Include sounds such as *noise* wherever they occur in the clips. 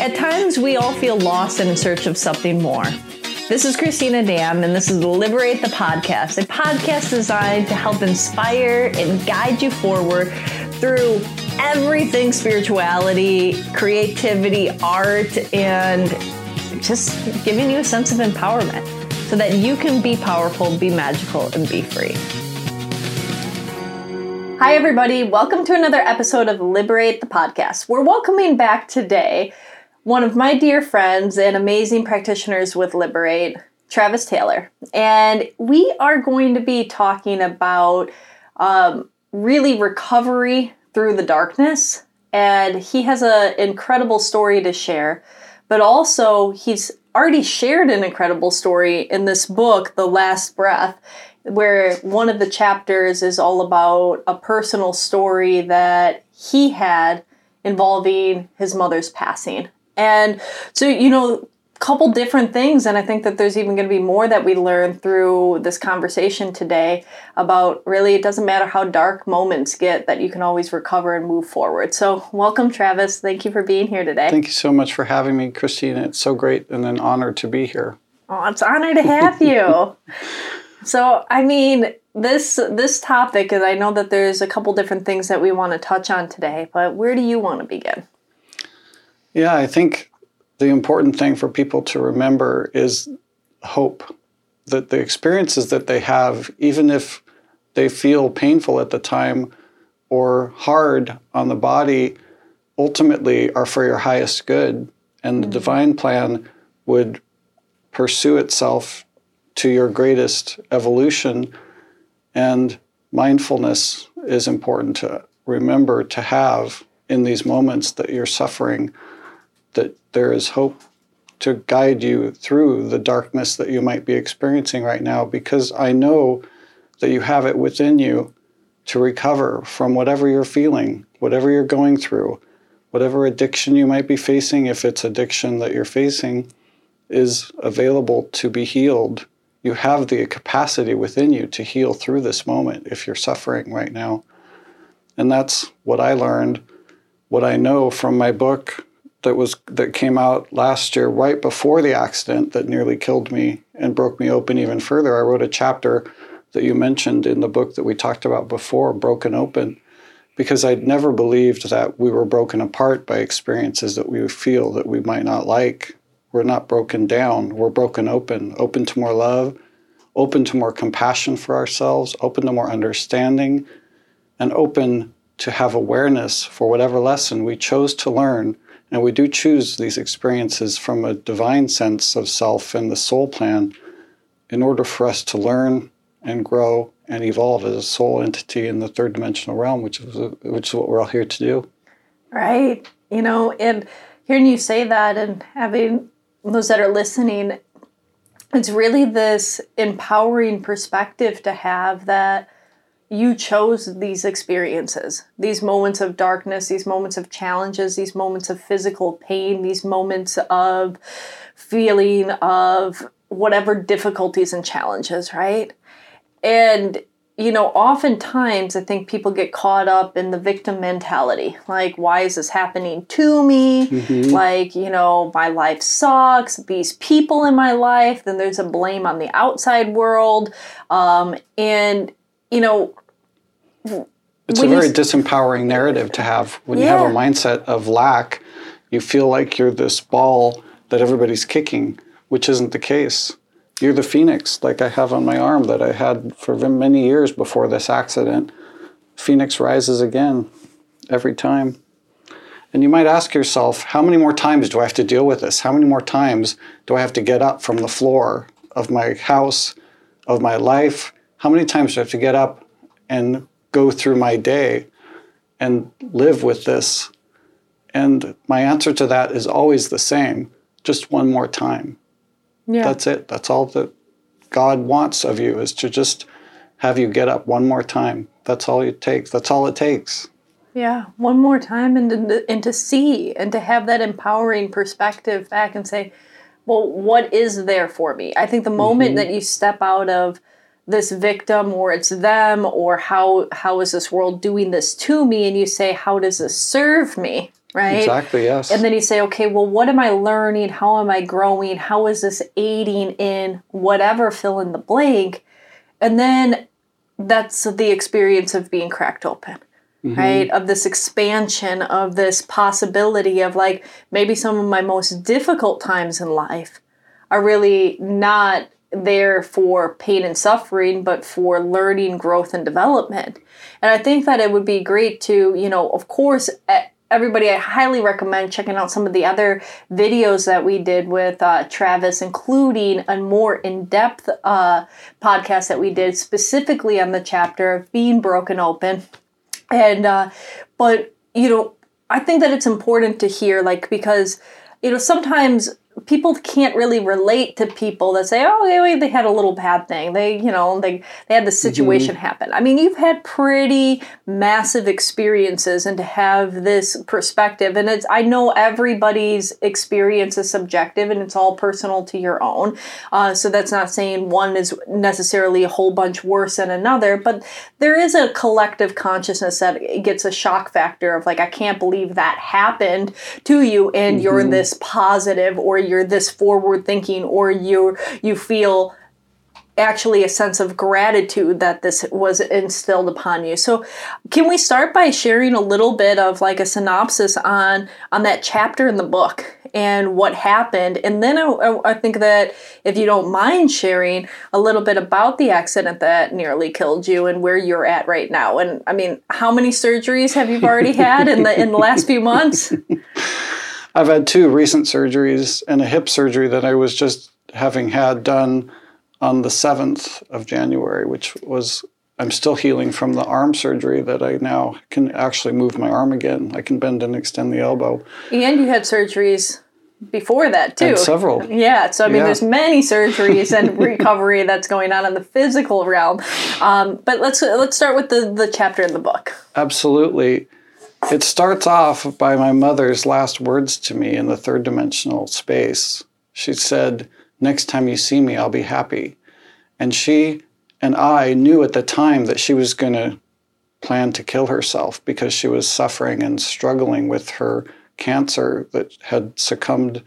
At times, we all feel lost and in search of something more. This is Christina Dam, and this is Liberate the Podcast, a podcast designed to help inspire and guide you forward through everything spirituality, creativity, art, and just giving you a sense of empowerment so that you can be powerful, be magical, and be free. Hi, everybody. Welcome to another episode of Liberate the Podcast. We're welcoming back today one of my dear friends and amazing practitioners with Liberate, Travis Taylor. And we are going to be talking about um, really recovery through the darkness. And he has an incredible story to share, but also he's already shared an incredible story in this book, The Last Breath where one of the chapters is all about a personal story that he had involving his mother's passing. And so, you know, couple different things and i think that there's even going to be more that we learn through this conversation today about really it doesn't matter how dark moments get that you can always recover and move forward. So welcome travis. Thank you for being here today. Thank you so much for having me christina it's so great and an honor to be here. Oh it's an honor to have you *laughs* So, I mean, this this topic, and I know that there's a couple different things that we want to touch on today, but where do you want to begin? Yeah, I think the important thing for people to remember is hope. That the experiences that they have, even if they feel painful at the time or hard on the body, ultimately are for your highest good. And the mm-hmm. divine plan would pursue itself to your greatest evolution. And mindfulness is important to remember to have in these moments that you're suffering, that there is hope to guide you through the darkness that you might be experiencing right now, because I know that you have it within you to recover from whatever you're feeling, whatever you're going through, whatever addiction you might be facing, if it's addiction that you're facing, is available to be healed you have the capacity within you to heal through this moment if you're suffering right now. And that's what I learned, what I know from my book that was that came out last year right before the accident that nearly killed me and broke me open even further. I wrote a chapter that you mentioned in the book that we talked about before, Broken Open, because I'd never believed that we were broken apart by experiences that we feel that we might not like we're not broken down. We're broken open, open to more love, open to more compassion for ourselves, open to more understanding, and open to have awareness for whatever lesson we chose to learn. And we do choose these experiences from a divine sense of self and the soul plan in order for us to learn and grow and evolve as a soul entity in the third dimensional realm, which is, which is what we're all here to do. Right. You know, and hearing you say that and having those that are listening, it's really this empowering perspective to have that you chose these experiences, these moments of darkness, these moments of challenges, these moments of physical pain, these moments of feeling of whatever difficulties and challenges, right? And you know, oftentimes I think people get caught up in the victim mentality. Like, why is this happening to me? Mm-hmm. Like, you know, my life sucks. These people in my life. Then there's a blame on the outside world. Um, and, you know, it's a very you, disempowering narrative to have when yeah. you have a mindset of lack. You feel like you're this ball that everybody's kicking, which isn't the case. You're the phoenix, like I have on my arm that I had for many years before this accident. Phoenix rises again every time. And you might ask yourself, how many more times do I have to deal with this? How many more times do I have to get up from the floor of my house, of my life? How many times do I have to get up and go through my day and live with this? And my answer to that is always the same just one more time. Yeah. That's it. That's all that God wants of you is to just have you get up one more time. That's all it takes. That's all it takes. Yeah, one more time and to, and to see and to have that empowering perspective back and say, well, what is there for me? I think the moment mm-hmm. that you step out of this victim or it's them or how how is this world doing this to me and you say how does this serve me right? Exactly, yes. And then you say, okay, well, what am I learning? How am I growing? How is this aiding in whatever fill in the blank? And then that's the experience of being cracked open. Mm-hmm. Right? Of this expansion, of this possibility of like maybe some of my most difficult times in life are really not there for pain and suffering, but for learning, growth, and development. And I think that it would be great to, you know, of course, everybody, I highly recommend checking out some of the other videos that we did with uh, Travis, including a more in depth uh, podcast that we did specifically on the chapter of being broken open. And, uh, but, you know, I think that it's important to hear, like, because, you know, sometimes people can't really relate to people that say, "Oh, they, they had a little bad thing. They, you know, they they had this mm-hmm. situation mm-hmm. happen." I mean, you've had pretty massive experiences, and to have this perspective, and it's I know everybody's experience is subjective, and it's all personal to your own. Uh, so that's not saying one is necessarily a whole bunch worse than another, but there is a collective consciousness that gets a shock factor of like, I can't believe that happened to you, and mm-hmm. you're this positive or you're this forward thinking or you you feel actually a sense of gratitude that this was instilled upon you. So can we start by sharing a little bit of like a synopsis on on that chapter in the book and what happened and then I, I think that if you don't mind sharing a little bit about the accident that nearly killed you and where you're at right now and I mean how many surgeries have you already had in the in the last few months? *laughs* I've had two recent surgeries and a hip surgery that I was just having had done on the 7th of January, which was, I'm still healing from the arm surgery that I now can actually move my arm again. I can bend and extend the elbow. And you had surgeries before that too. And several. Yeah. So I mean, yeah. there's many surgeries and *laughs* recovery that's going on in the physical realm. Um, but let's let's start with the the chapter in the book. Absolutely. It starts off by my mother's last words to me in the third dimensional space. She said, Next time you see me, I'll be happy. And she and I knew at the time that she was going to plan to kill herself because she was suffering and struggling with her cancer that had succumbed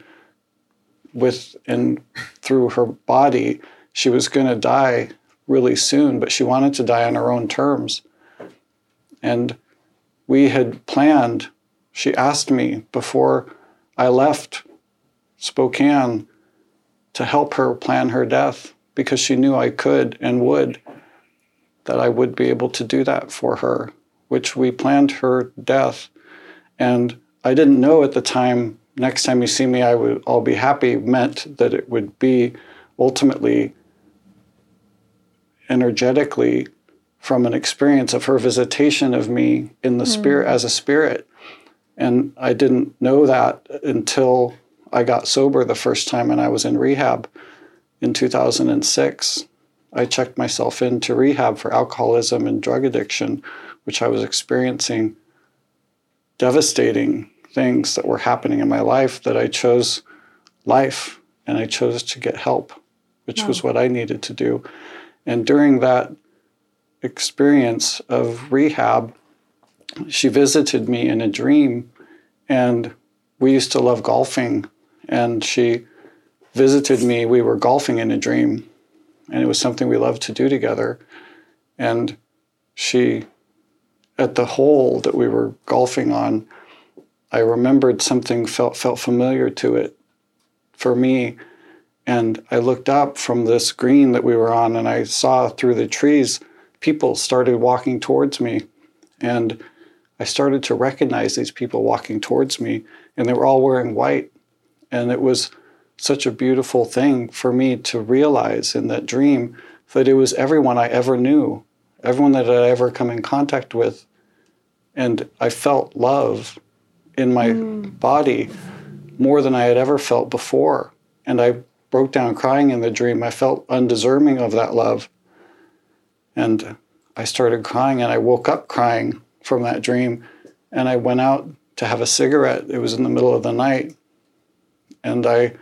with and through her body. She was going to die really soon, but she wanted to die on her own terms. And we had planned, she asked me before I left Spokane to help her plan her death because she knew I could and would, that I would be able to do that for her, which we planned her death. And I didn't know at the time, next time you see me, I would all be happy, meant that it would be ultimately energetically from an experience of her visitation of me in the mm. spirit as a spirit. And I didn't know that until I got sober the first time and I was in rehab in 2006. I checked myself into rehab for alcoholism and drug addiction, which I was experiencing devastating things that were happening in my life that I chose life and I chose to get help, which was what I needed to do. And during that experience of rehab, she visited me in a dream, and we used to love golfing. And she visited me. We were golfing in a dream, and it was something we loved to do together. And she, at the hole that we were golfing on, I remembered something felt felt familiar to it for me. And I looked up from this green that we were on, and I saw through the trees people started walking towards me. And I started to recognize these people walking towards me, and they were all wearing white. And it was such a beautiful thing for me to realize in that dream that it was everyone I ever knew, everyone that I'd ever come in contact with. And I felt love in my mm. body more than I had ever felt before. And I broke down crying in the dream. I felt undeserving of that love. And I started crying and I woke up crying from that dream. And I went out to have a cigarette. It was in the middle of the night. And I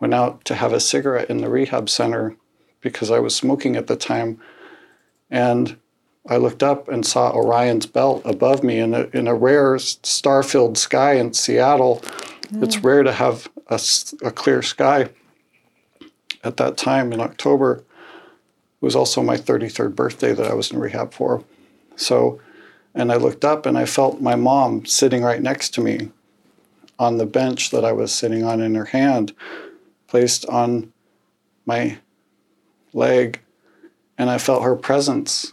went out to have a cigarette in the rehab center because I was smoking at the time. And I looked up and saw Orion's belt above me in a, in a rare star filled sky in Seattle. Mm. It's rare to have a, a, clear sky. At that time in October, it was also my 33rd birthday that I was in rehab for. So, and I looked up and I felt my mom sitting right next to me on the bench that I was sitting on in her hand, placed on my leg. And I felt her presence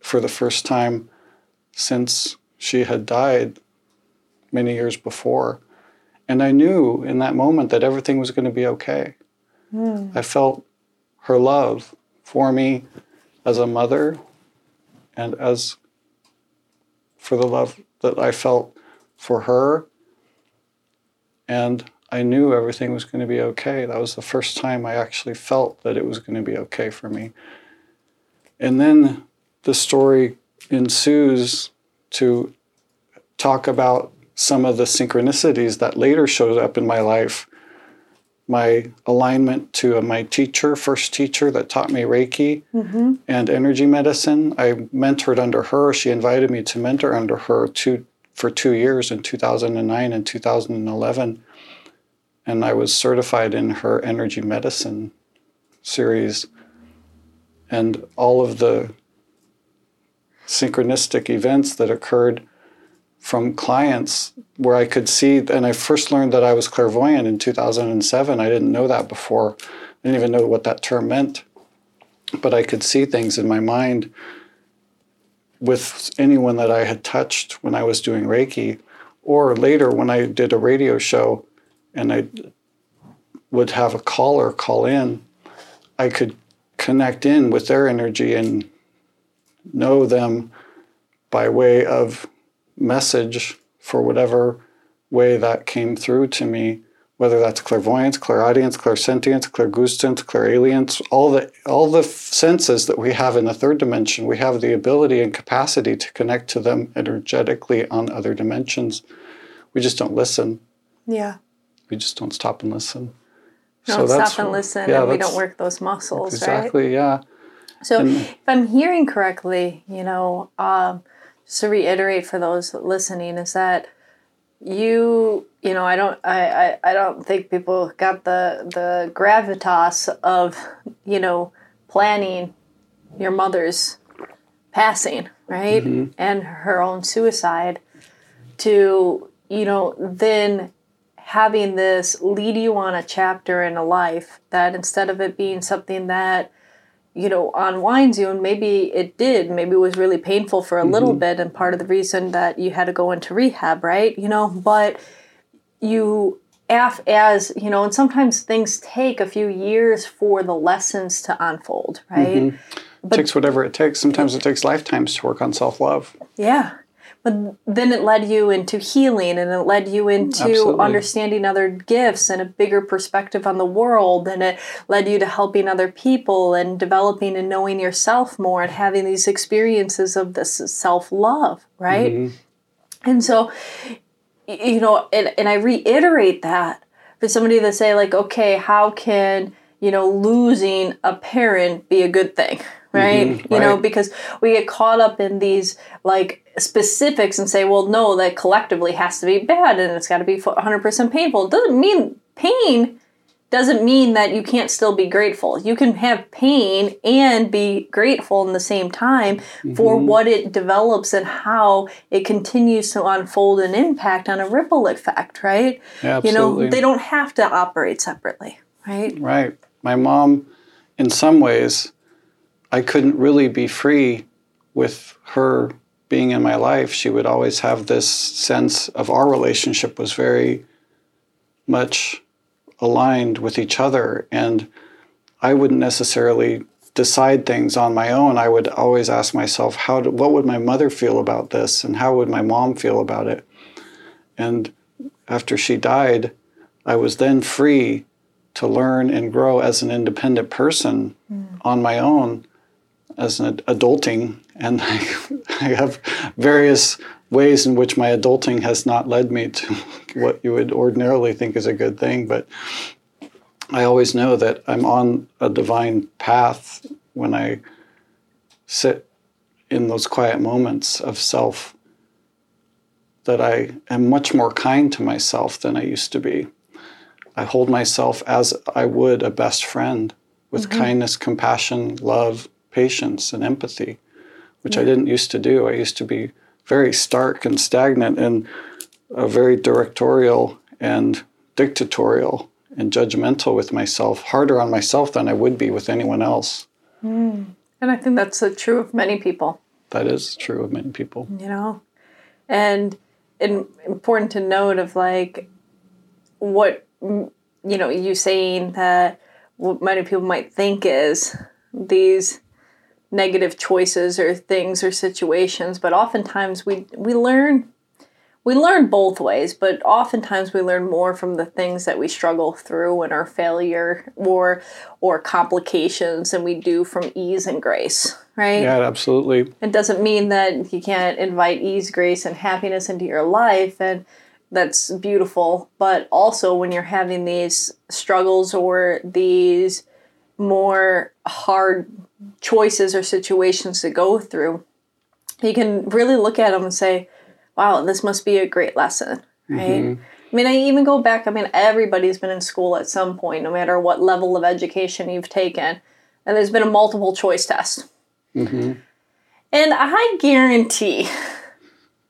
for the first time since she had died many years before. And I knew in that moment that everything was going to be okay. Mm. I felt her love for me as a mother and as for the love that I felt for her. And I knew everything was going to be okay. That was the first time I actually felt that it was going to be okay for me. And then the story ensues to talk about some of the synchronicities that later showed up in my life. My alignment to my teacher, first teacher that taught me Reiki mm-hmm. and energy medicine. I mentored under her. She invited me to mentor under her two, for two years in 2009 and 2011. And I was certified in her energy medicine series. And all of the synchronistic events that occurred from clients where I could see, and I first learned that I was clairvoyant in 2007. I didn't know that before. I didn't even know what that term meant. But I could see things in my mind with anyone that I had touched when I was doing Reiki, or later when I did a radio show and I would have a caller call in, I could connect in with their energy and know them by way of message for whatever way that came through to me, whether that's clairvoyance, clairaudience, clairsentience, clairgustance, clairalience, all the all the senses that we have in the third dimension, we have the ability and capacity to connect to them energetically on other dimensions. We just don't listen. Yeah. We just don't stop and listen. Don't so stop and listen, yeah, and we don't work those muscles. Exactly. Right? Yeah. So, and, if I'm hearing correctly, you know, um, to reiterate for those listening, is that you, you know, I don't, I, I, I don't think people got the the gravitas of, you know, planning your mother's passing, right, mm-hmm. and her own suicide, to you know, then having this lead you on a chapter in a life that instead of it being something that you know unwinds you and maybe it did. Maybe it was really painful for a mm-hmm. little bit and part of the reason that you had to go into rehab right you know? But you as you know and sometimes things take a few years for the lessons to unfold right? Mm-hmm. but, it takes whatever it takes. Sometimes it takes lifetimes to work on self-love. Yeah but then it led you into healing and it led you into Absolutely. understanding other gifts and a bigger perspective on the world and it led you to helping other people and developing and knowing yourself more and having these experiences of this self-love right mm-hmm. and so you know and, and i reiterate that for somebody to say like okay how can you know losing a parent be a good thing right? Mm-hmm, you know, because we get caught up in these like specifics and say, well, no, that collectively has to be bad and it's got to be 100% painful. It doesn't mean pain doesn't mean that you can't still be grateful. You can have pain and be grateful in the same time mm-hmm. for what it develops and how it continues to unfold and impact on a ripple effect, right? absolutely. You know, they don't have to operate separately, right? Right. My mom, in some ways, I couldn't really be free with her being in my life. She would always have this sense of our relationship was very much aligned with each other. And I wouldn't necessarily decide things on my own. I would always ask myself, how do, what would my mother feel about this? And how would my mom feel about it? And after she died, I was then free to learn and grow as an independent person mm. on my own as an adulting, and I, *laughs* I have various ways in which my adulting has not led me to *laughs* what you would ordinarily think is a good thing, but I always know that I'm on a divine path when I sit in those quiet moments of self that I am much more kind to myself than I used to be. I hold myself as I would a best friend with mm-hmm. kindness, compassion, love, patience, and empathy, which yeah. I didn't used to do. I used to be very stark and stagnant and uh, very directorial and dictatorial and judgmental with myself, harder on myself than I would be with anyone else. Mm. And I think that's uh, true of many people. That is true of many people. You know, and, and important to note of like what you know you saying that what many people might think is these negative choices or things or situations but oftentimes we we learn we learn both ways, but oftentimes we learn more from the things that we struggle through and our failure or or complications than we do from ease and grace, right? Yeah, absolutely. It doesn't mean that you can't invite ease, grace, and happiness into your life, and that's beautiful. But also, when you're having these struggles or these more hard choices or situations to go through, you can really look at them and say wow, this must be a great lesson, right? Mm-hmm. I mean, I even go back, I mean, everybody's been in school at some point, no matter what level of education you've taken, and there's been a multiple choice test. Mm-hmm. And I guarantee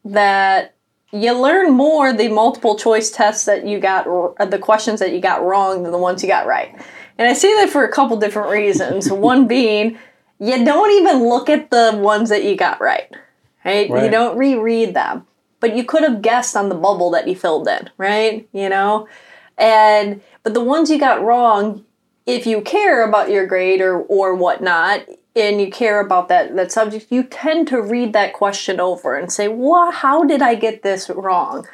that you learn more the multiple choice tests that you got, the questions that you got wrong than the ones you got right. And I say that for a couple different reasons. *laughs* One being, you don't even look at the ones that you got right, right? right. You don't reread them but you could have guessed on the bubble that you filled in, right? You know? And but the ones you got wrong, if you care about your grade or or whatnot, and you care about that that subject, you tend to read that question over and say, "What? How did I get this wrong?"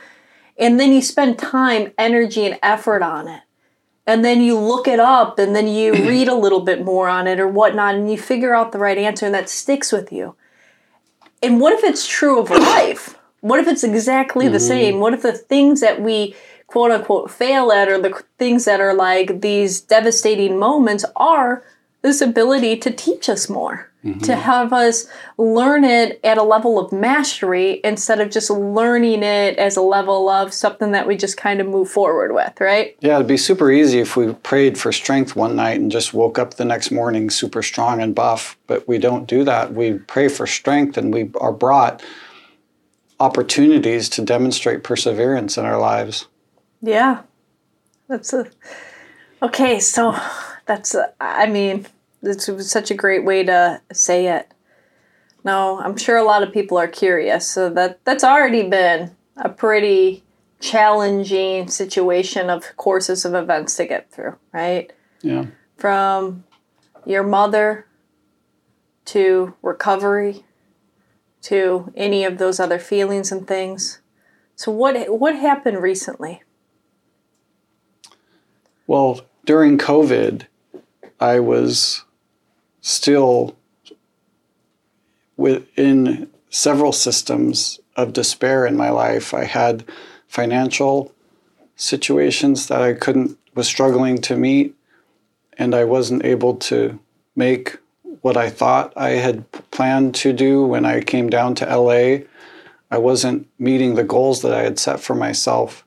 And then you spend time, energy, and effort on it. And then you look it up, and then you *clears throat* read a little bit more on it or whatnot, and you figure out the right answer, and that sticks with you. And what if it's true of *clears throat* life? What if it's exactly mm-hmm. the same? What if the things that we quote unquote fail at or the things that are like these devastating moments are this ability to teach us more, mm-hmm. to have us learn it at a level of mastery instead of just learning it as a level of something that we just kind of move forward with, right? Yeah, it'd be super easy if we prayed for strength one night and just woke up the next morning super strong and buff, but we don't do that. We pray for strength and we are brought opportunities to demonstrate perseverance in our lives. Yeah. That's a Okay, so that's I mean, it's such a great way to say it. No, I'm sure a lot of people are curious. So that that's already been a pretty challenging situation of courses of events to get through, right? Yeah. From your mother to recovery to any of those other feelings and things. So what what happened recently? Well, during COVID, I was still within several systems of despair in my life. I had financial situations that I couldn't was struggling to meet and I wasn't able to make what I thought I had planned to do when I came down to LA. I wasn't meeting the goals that I had set for myself,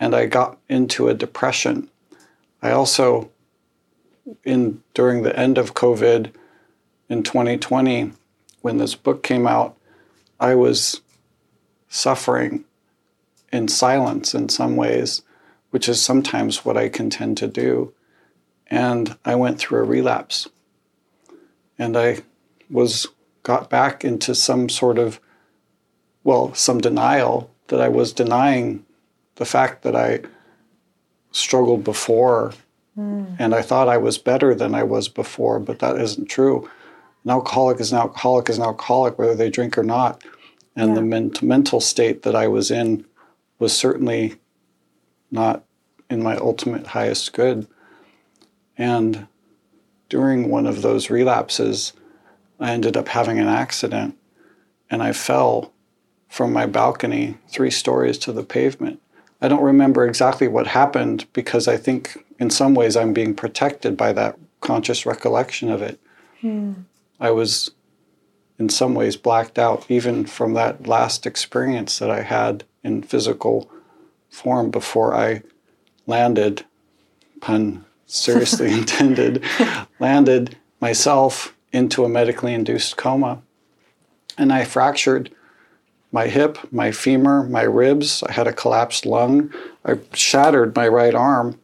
and I got into a depression. I also, in during the end of COVID in 2020, when this book came out, I was suffering in silence in some ways, which is sometimes what I can tend to do. And I went through a relapse and I was got back into some sort of well, some denial that I was denying the fact that I struggled before mm. and I thought I was better than I was before, but that isn't true. An alcoholic is an alcoholic is an alcoholic whether they drink or not. And yeah. the men- mental state that I was in was certainly not in my ultimate highest good. And during one of those relapses, I ended up having an accident and I fell from my balcony three stories to the pavement. I don't remember exactly what happened because I think in some ways I'm being protected by that conscious recollection of it. Mm. I was in some ways blacked out even from that last experience that I had in physical form before I landed, pun seriously *laughs* intended, landed myself into a medically induced coma. And I fractured my hip, my femur, my ribs. I had a collapsed lung. I shattered my right arm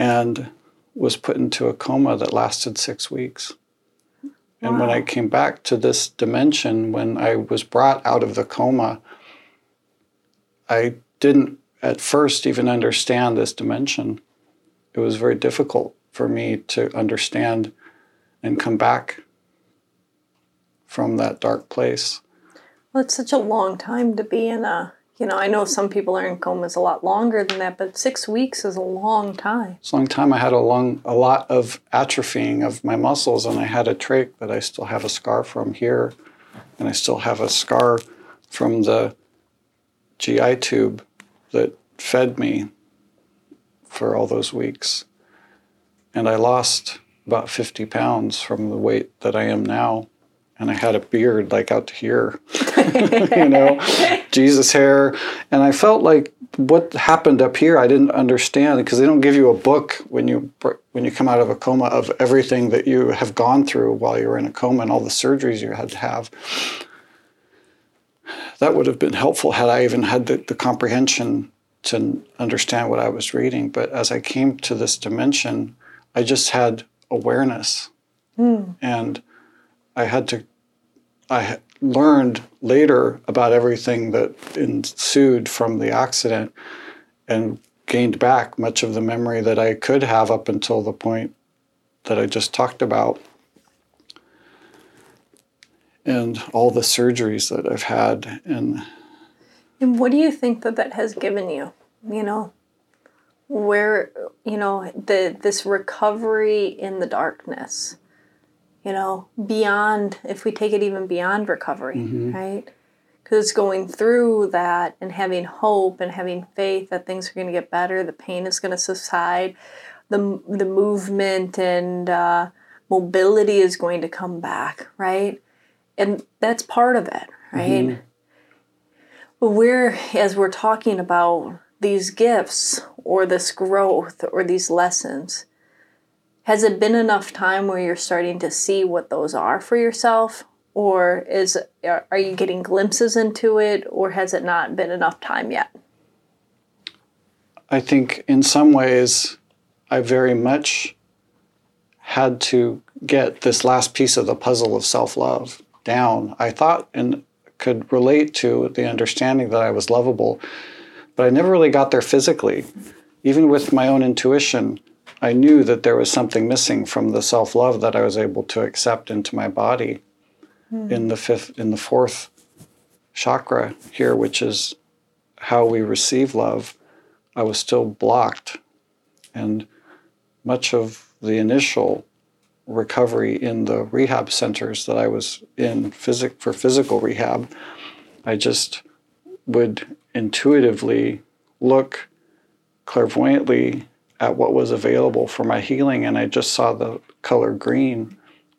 and was put into a coma that lasted six weeks. And when I came back to this dimension, when I was brought out of the coma, I didn't at first even understand this dimension. It was very difficult for me to understand and come back from that dark place. Well, it's such a long time to be in a, you know, I know some people are in comas a lot longer than that, but six weeks is a long time. It's a long time. I had a long, a lot of atrophying of my muscles, and I had a trach that I still have a scar from here, and I still have a scar from the GI tube that fed me for all those weeks. And I lost about 50 pounds from the weight that I am now. And I had a beard like out to here, *laughs* you know, *laughs* Jesus hair. And I felt like what happened up here, I didn't understand because they don't give you a book when you when you come out of a coma of everything that you have gone through while you were in a coma and all the surgeries you had to have. That would have been helpful had I even had the, the comprehension to understand what I was reading. But as I came to this dimension, I just had awareness. Mm. And I had to, I learned later about everything that ensued from the accident and gained back much of the memory that I could have up until the point that I just talked about. And all the surgeries that I've had and and what do you think that that has given you? You know, where you know the this recovery in the darkness. You know, beyond if we take it even beyond recovery, mm-hmm. right? Because going through that and having hope and having faith that things are going to get better, the pain is going to subside, the the movement and uh, mobility is going to come back, right? And that's part of it, right? Mm-hmm we're as we're talking about these gifts or this growth or these lessons has it been enough time where you're starting to see what those are for yourself? Or is are you getting glimpses into it? Or has it not been enough time yet? I think in some ways i very much had to get this last piece of the puzzle of self-love down. I thought and could relate to the understanding that I was lovable, but I never really got there physically. Even with my own intuition, I knew that there was something missing from the self love that I was able to accept into my body mm. in the fifth, in the fourth chakra here, which is how we receive love. I was still blocked, and much of the initial recovery in the rehab centers that I was in physic for physical rehab, I just would intuitively look clairvoyantly at what was available for my healing and I just saw the color green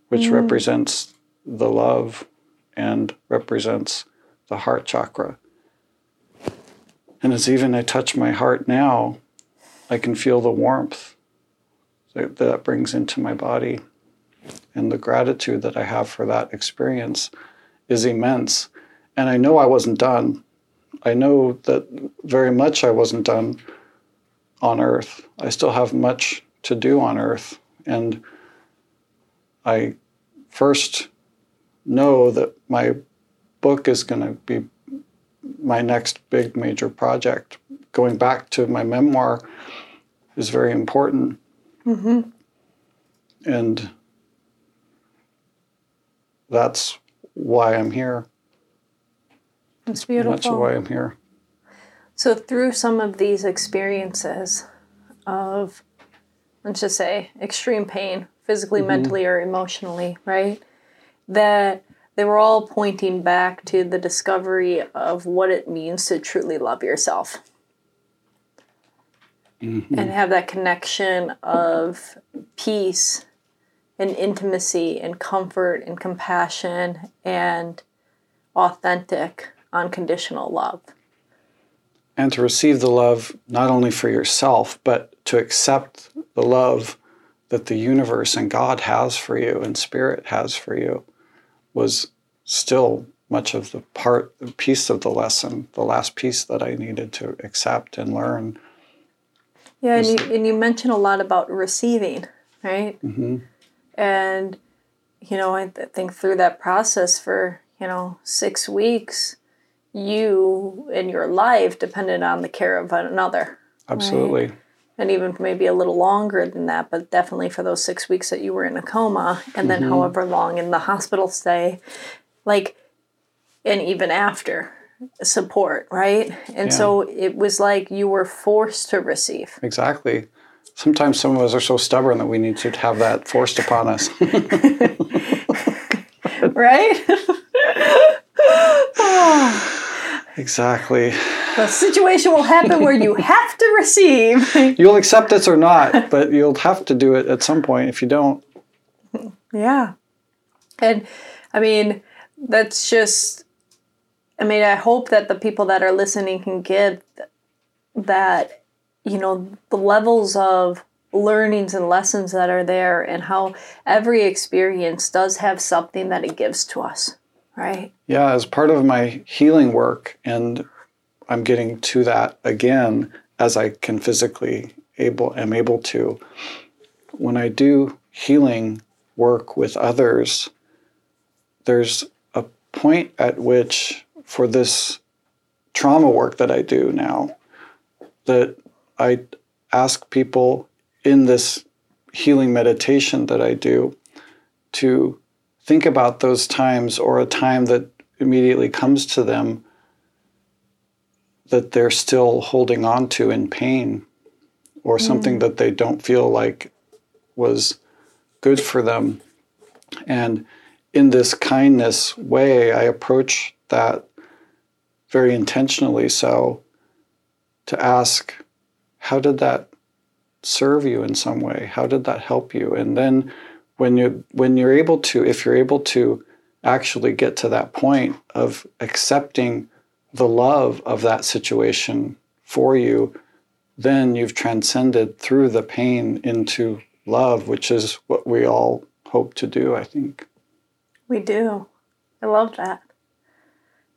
which mm. represents the love and represents the heart chakra. And as even I touch my heart now, I can feel the warmth that that brings into my body and the gratitude that I have for that experience is immense. And I know I wasn't done. I know that very much I wasn't done on earth. I still have much to do on earth. And I first know that my book is going to be my next big major project. Going back to my memoir is very important. Mm-hmm. And that's why I'm here. That's beautiful. That's why I'm here. So, through some of these experiences of, let's just say, extreme pain, physically, mm-hmm. mentally, or emotionally, right? That they were all pointing back to the discovery of what it means to truly love yourself. Mm-hmm. And have that connection of peace and intimacy and comfort and compassion and authentic, unconditional love. And to receive the love not only for yourself, but to accept the love that the universe and God has for you and spirit has for you was still much of the part the piece of the lesson, the last piece that I needed to accept and learn. Yeah, and you, and you mentioned a lot about receiving, right? hmm And, you know, I th- think through that process for, you know, six weeks, you and your life depended on the care of another. Absolutely. And even maybe a little longer than that, but definitely for those six weeks that you were in a coma, and then mm-hmm. however long in the hospital stay, like, and even after support, right? And so it was like you were forced to receive. Exactly. Sometimes some of us are so stubborn that we need to have that forced upon us. *laughs* *laughs* right? *laughs* exactly. the situation will happen where you have to receive. *laughs* You'll accept this or not, but you'll have to do it at some point. If you don't, yeah. And I mean, that's just, I mean, I hope that the people that are listening can get that, you know, the levels of learnings and lessons that are there and how every experience does have something that it gives to us, right? yeah, as part of my healing work, and I'm getting to that again as I can physically able am able to. When I do healing work with others, there's a point at which for this trauma work that I do now that I ask people in this healing meditation that I do to think about those times or a time that immediately comes to them that they're still holding on to in pain or mm. something that they don't feel like was good for them. And in this kindness way, I approach that very intentionally so to ask, how did that serve you in some way? How did that help you? And then when you when you're able to, if you're able to actually get to that point of accepting the love of that situation for you, then you've transcended through the pain into love, which is what we all hope to do, I think. We do. I love that.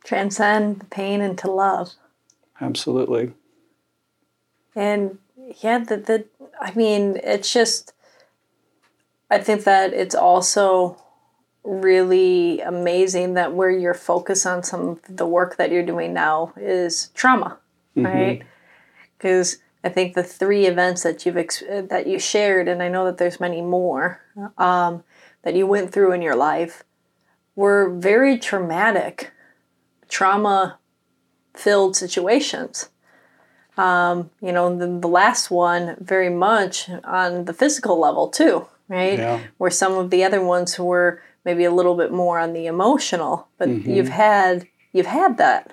Transcend the pain into love. Absolutely. And yeah, the, the I mean, it's just I think that it's also really amazing that where your focus on some of the work that you're doing now is trauma, right? Because I think the three events that you've ex- that you shared, and I know that there's many more um, that you went through in your life, were very traumatic, trauma filled situations. Um, you know, the, the last one very much on the physical level too, right? Yeah. Where some of the other ones were maybe a little bit more on the emotional, but you've had you've had that.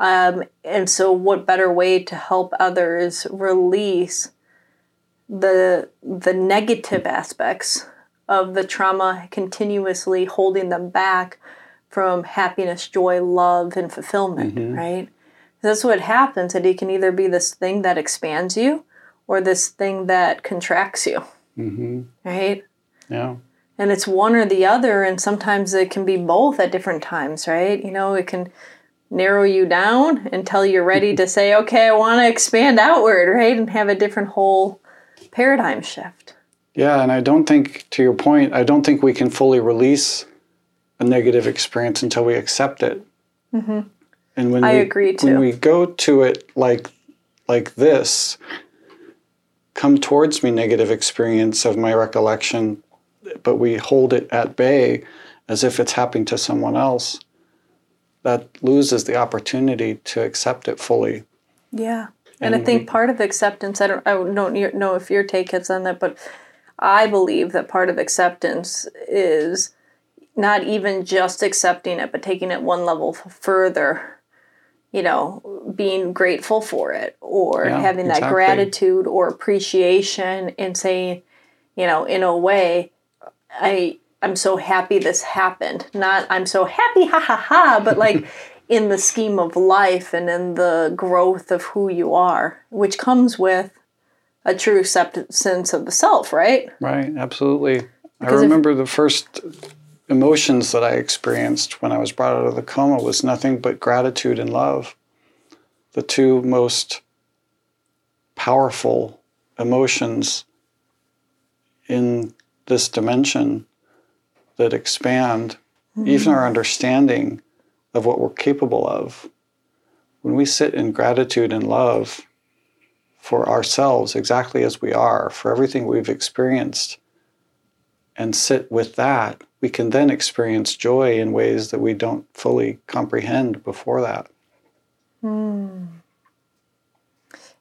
Um, and so, what better way to help others release the the negative aspects of the trauma, continuously holding them back from happiness, joy, love, and fulfillment, right? That's what happens, it can either be this thing that expands you or this thing that contracts you, hmm right? Yeah. And it's one or the other, and sometimes it can be both at different times, right? You know, it can narrow you down until you're ready to *laughs* say, okay, I want to expand outward, right? And have a different whole paradigm shift. Yeah, and I don't think, to your point, I don't think we can fully release a negative experience until we accept it. And when I we, agree, too. When we go to it like like this, come towards me negative experience of my recollection, but we hold it at bay as if it's happening to someone else. That loses the opportunity to accept it fully. Yeah. And, I And think part of acceptance, I don't, I don't know if your take is on that, but I believe that part of acceptance is not even just accepting it, but taking it one level further. You know, being grateful for it or Yeah, having that exactly. gratitude or appreciation and saying, you know, in a way, I I'm so happy this happened. Not I'm so happy, ha ha ha, but like *laughs* in the scheme of life and in the growth of who you are, which comes with a true acceptance of the self, right? Right, absolutely. Because I remember if, the first emotions that I experienced when I was brought out of the coma was nothing but gratitude and love. The two most powerful emotions in this dimension that expand mm-hmm. even our understanding of what we're capable of. When we sit in gratitude and love for ourselves exactly as we are, for everything we've experienced, and sit with that, we can then experience joy in ways that we don't fully comprehend before that. Mm.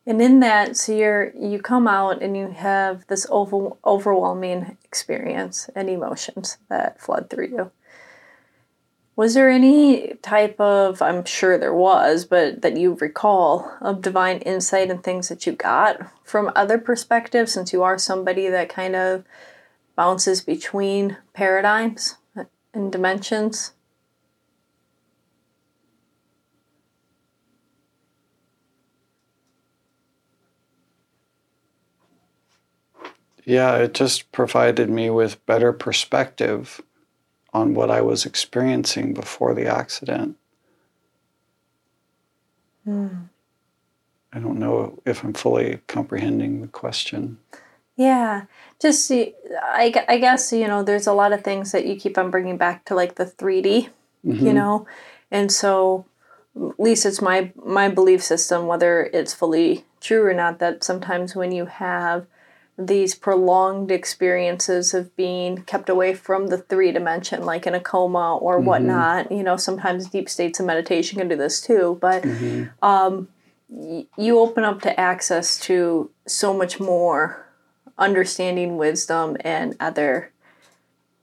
And in that, so you're you come out and you have this over, overwhelming experience and emotions that flood through you. Was there any type of, I'm sure there was, but that you recall of divine insight and things that you got from other perspectives since you are somebody that kind of bounces between paradigms and dimensions? Yeah, it just provided me with better perspective on what I was experiencing before the accident. Mm. I don't know if I'm fully comprehending the question. Yeah, just see, I, I guess, you know, there's a lot of things that you keep on bringing back to like the 3D, mm-hmm. you know, and so at least it's my my belief system whether it's fully true or not that sometimes when you have these prolonged experiences of being kept away from the three dimension, like in a coma or mm-hmm. whatnot. You know, sometimes deep states of meditation can do this too, but mm-hmm. um, y- you open up to access to so much more understanding, wisdom, and other,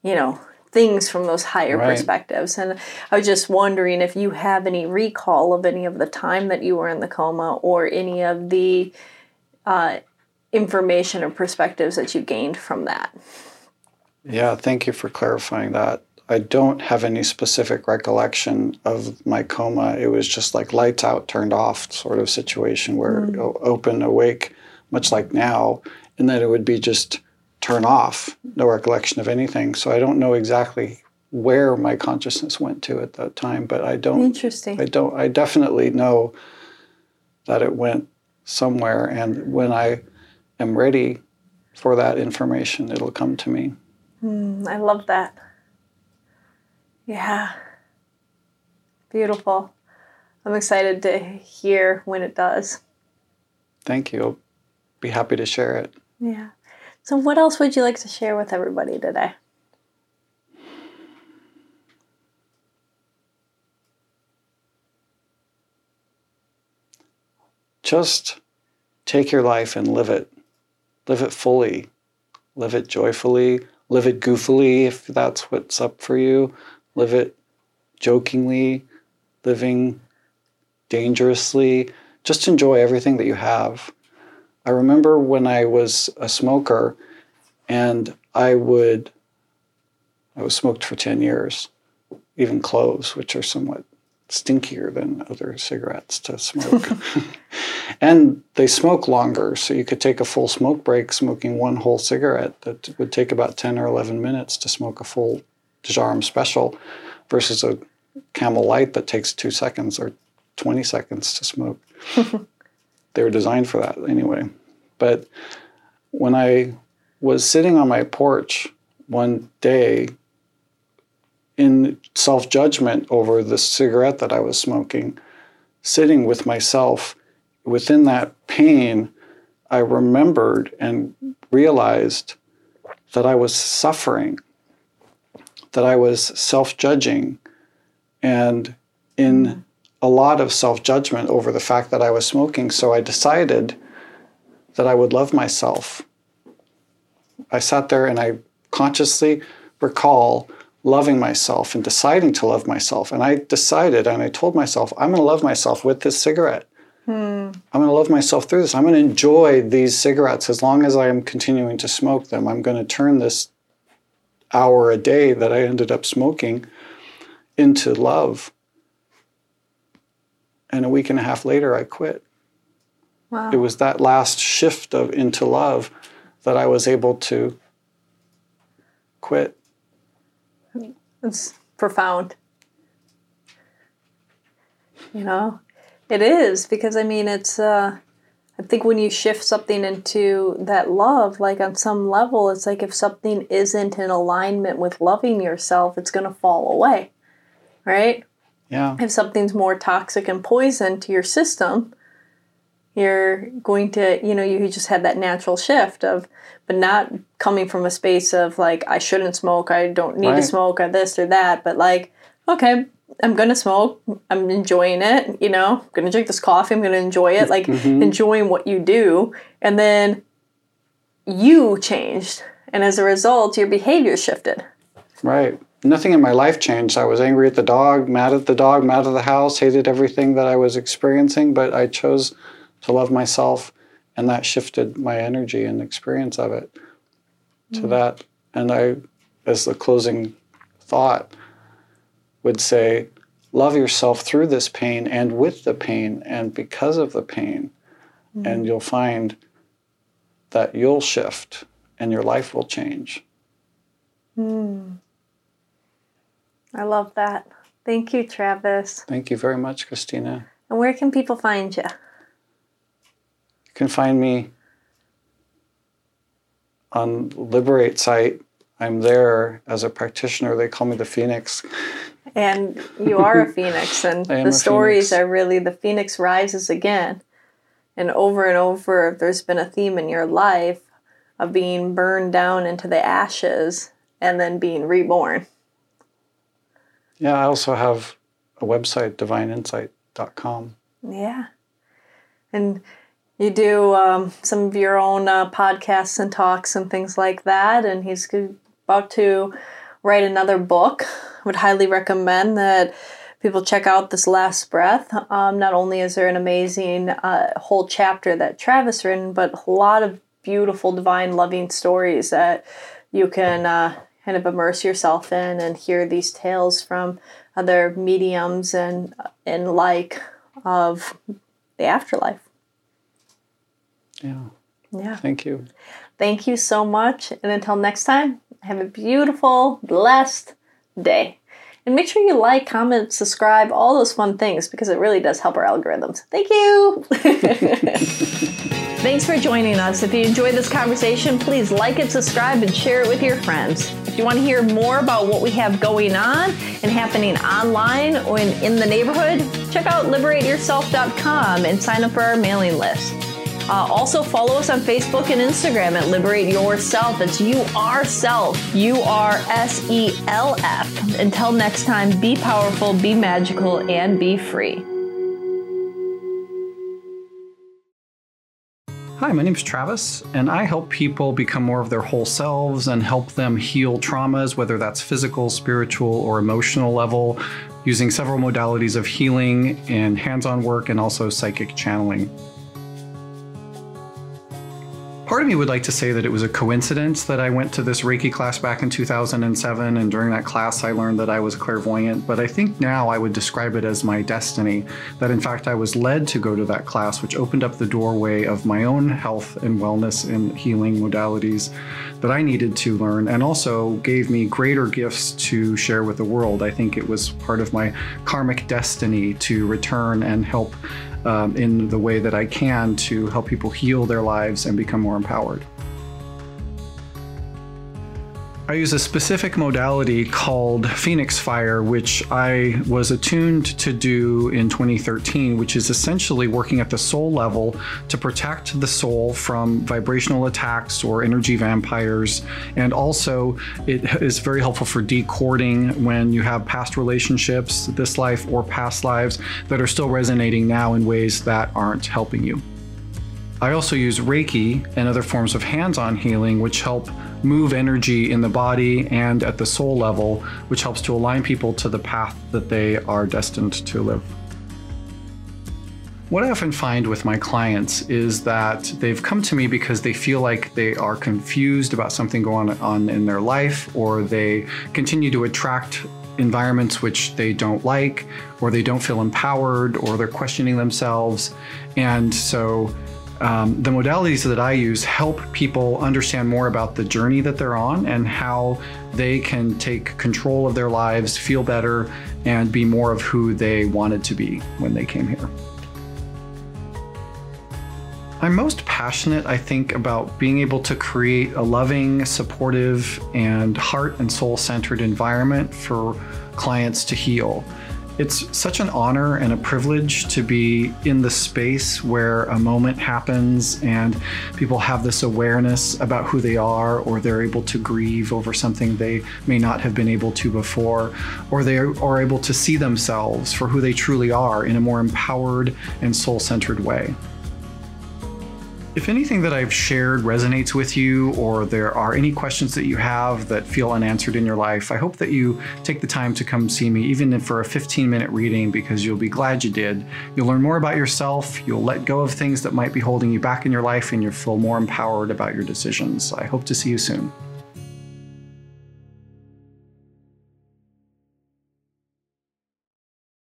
you know, things from those higher right. perspectives. And I was just wondering if you have any recall of any of the time that you were in the coma or any of the uh, information or perspectives that you gained from that. Yeah, thank you for clarifying that. I don't have any specific recollection of my coma. It was just like lights out, turned off sort of situation where mm. open, awake, much like now, and then it would be just turn off, no recollection of anything. So I don't know exactly where my consciousness went to at that time, but I don't. Interesting. I don't. I definitely know that it went somewhere, and when I am ready for that information, it'll come to me. Mm, I love that. Yeah. Beautiful. I'm excited to hear when it does. Thank you. I'll be happy to share it. Yeah. So, what else would you like to share with everybody today? Just take your life and live it live it fully, live it joyfully, live it goofily if that's what's up for you, live it jokingly, living dangerously. Just enjoy everything that you have. I remember when I was a smoker and I would, I was smoked for 10 years, even cloves, which are somewhat stinkier than other cigarettes to smoke. *laughs* and they smoke longer, so you could take a full smoke break smoking one whole cigarette that would take about 10 or 11 minutes to smoke a full Djarum special versus a Camel Light that takes two seconds or 20 seconds to smoke. *laughs* they were designed for that anyway. But when I was sitting on my porch one day in self judgment over the cigarette that I was smoking, sitting with myself within that pain, I remembered and realized that I was suffering, that I was self judging, and in a lot of self judgment over the fact that I was smoking. So I decided that I would love myself. I sat there and I consciously recall loving myself and deciding to love myself. And I decided and I told myself, I'm going to love myself with this cigarette. Hmm. I'm going to love myself through this. I'm going to enjoy these cigarettes as long as I am continuing to smoke them. I'm going to turn this hour a day that I ended up smoking into love. And a week and a half later, I quit. Wow. It was that last shift of into love that I was able to quit. It's profound. You know, it is because I mean, it's, uh, I think when you shift something into that love, like on some level, it's like if something isn't in alignment with loving yourself, it's going to fall away, right? Yeah. If something's more toxic and poison to your system, you're going to, you know, you just had that natural shift of, but not coming from a space of like, I shouldn't smoke, I don't need Right. to smoke, or this or that, but like, okay, I'm gonna smoke, I'm enjoying it, you know, I'm gonna drink this coffee, I'm gonna enjoy it, like mm-hmm. enjoying what you do, and then you changed, and as a result, your behavior shifted. Right. Nothing in my life changed. I was angry at the dog, mad at the dog, mad at the house, hated everything that I was experiencing, but I chose to love myself, and that shifted my energy and experience of it to mm. that. And I, as the closing thought, would say, love yourself through this pain and with the pain and because of the pain. Mm. And you'll find that you'll shift and your life will change. Mm. I love that. Thank you, Travis. Thank you very much, Christina. And where can people find you? You can find me on Liberate site. I'm there as a practitioner. They call me the Phoenix. And you are a phoenix, *laughs* and the stories phoenix. are really the phoenix rises again. And over and over, there's been a theme in your life of being burned down into the ashes and then being reborn. Yeah, I also have a website, divineinsight.com. Yeah. And you do um, some of your own uh, podcasts and talks and things like that. And he's about to write another book. *laughs* Would highly recommend that people check out This Last Breath. Um, not only is there an amazing uh, whole chapter that Travis written, but a lot of beautiful, divine, loving stories that you can uh, kind of immerse yourself in and hear these tales from other mediums and and like of the afterlife. Yeah, Yeah. thank you. Thank you so much. And until next time, have a beautiful, blessed day. And make sure you like, comment, subscribe, all those fun things because it really does help our algorithms. Thank you. *laughs* Thanks for joining us. If you enjoyed this conversation, please like it, subscribe, and share it with your friends. If you want to hear more about what we have going on and happening online or in, in the neighborhood, check out liberateyourself.com and sign up for our mailing list. Uh, also, follow us on Facebook and Instagram at Liberate Yourself. It's U R Self, U R S E L F. Until next time, be powerful, be magical, and be free. Hi, my name is Travis, and I help people become more of their whole selves and help them heal traumas, whether that's physical, spiritual, or emotional level, using several modalities of healing and hands on work and also psychic channeling. Part of me would like to say that it was a coincidence that I went to this Reiki class back in 2007, and during that class, I learned that I was clairvoyant. But I think now I would describe it as my destiny. That in fact, I was led to go to that class, which opened up the doorway of my own health and wellness and healing modalities that I needed to learn, and also gave me greater gifts to share with the world. I think it was part of my karmic destiny to return and help um, in the way that I can to help people heal their lives and become more empowered. I use a specific modality called Phoenix Fire, which I was attuned to do in 2013, which is essentially working at the soul level to protect the soul from vibrational attacks or energy vampires. And also, it is very helpful for decording when you have past relationships, this life or past lives, that are still resonating now in ways that aren't helping you. I also use Reiki and other forms of hands on healing, which help move energy in the body and at the soul level, which helps to align people to the path that they are destined to live. What I often find with my clients is that they've come to me because they feel like they are confused about something going on in their life, or they continue to attract environments which they don't like, or they don't feel empowered, or they're questioning themselves. And so um, the modalities that I use help people understand more about the journey that they're on and how they can take control of their lives, feel better, and be more of who they wanted to be when they came here. I'm most passionate, I think, about being able to create a loving, supportive, and heart and soul centered environment for clients to heal. It's such an honor and a privilege to be in the space where a moment happens and people have this awareness about who they are, or they're able to grieve over something they may not have been able to before, or they are able to see themselves for who they truly are in a more empowered and soul centered way. If anything that I've shared resonates with you, or there are any questions that you have that feel unanswered in your life, I hope that you take the time to come see me, even for a 15 minute reading, because you'll be glad you did. You'll learn more about yourself, you'll let go of things that might be holding you back in your life, and you'll feel more empowered about your decisions. I hope to see you soon.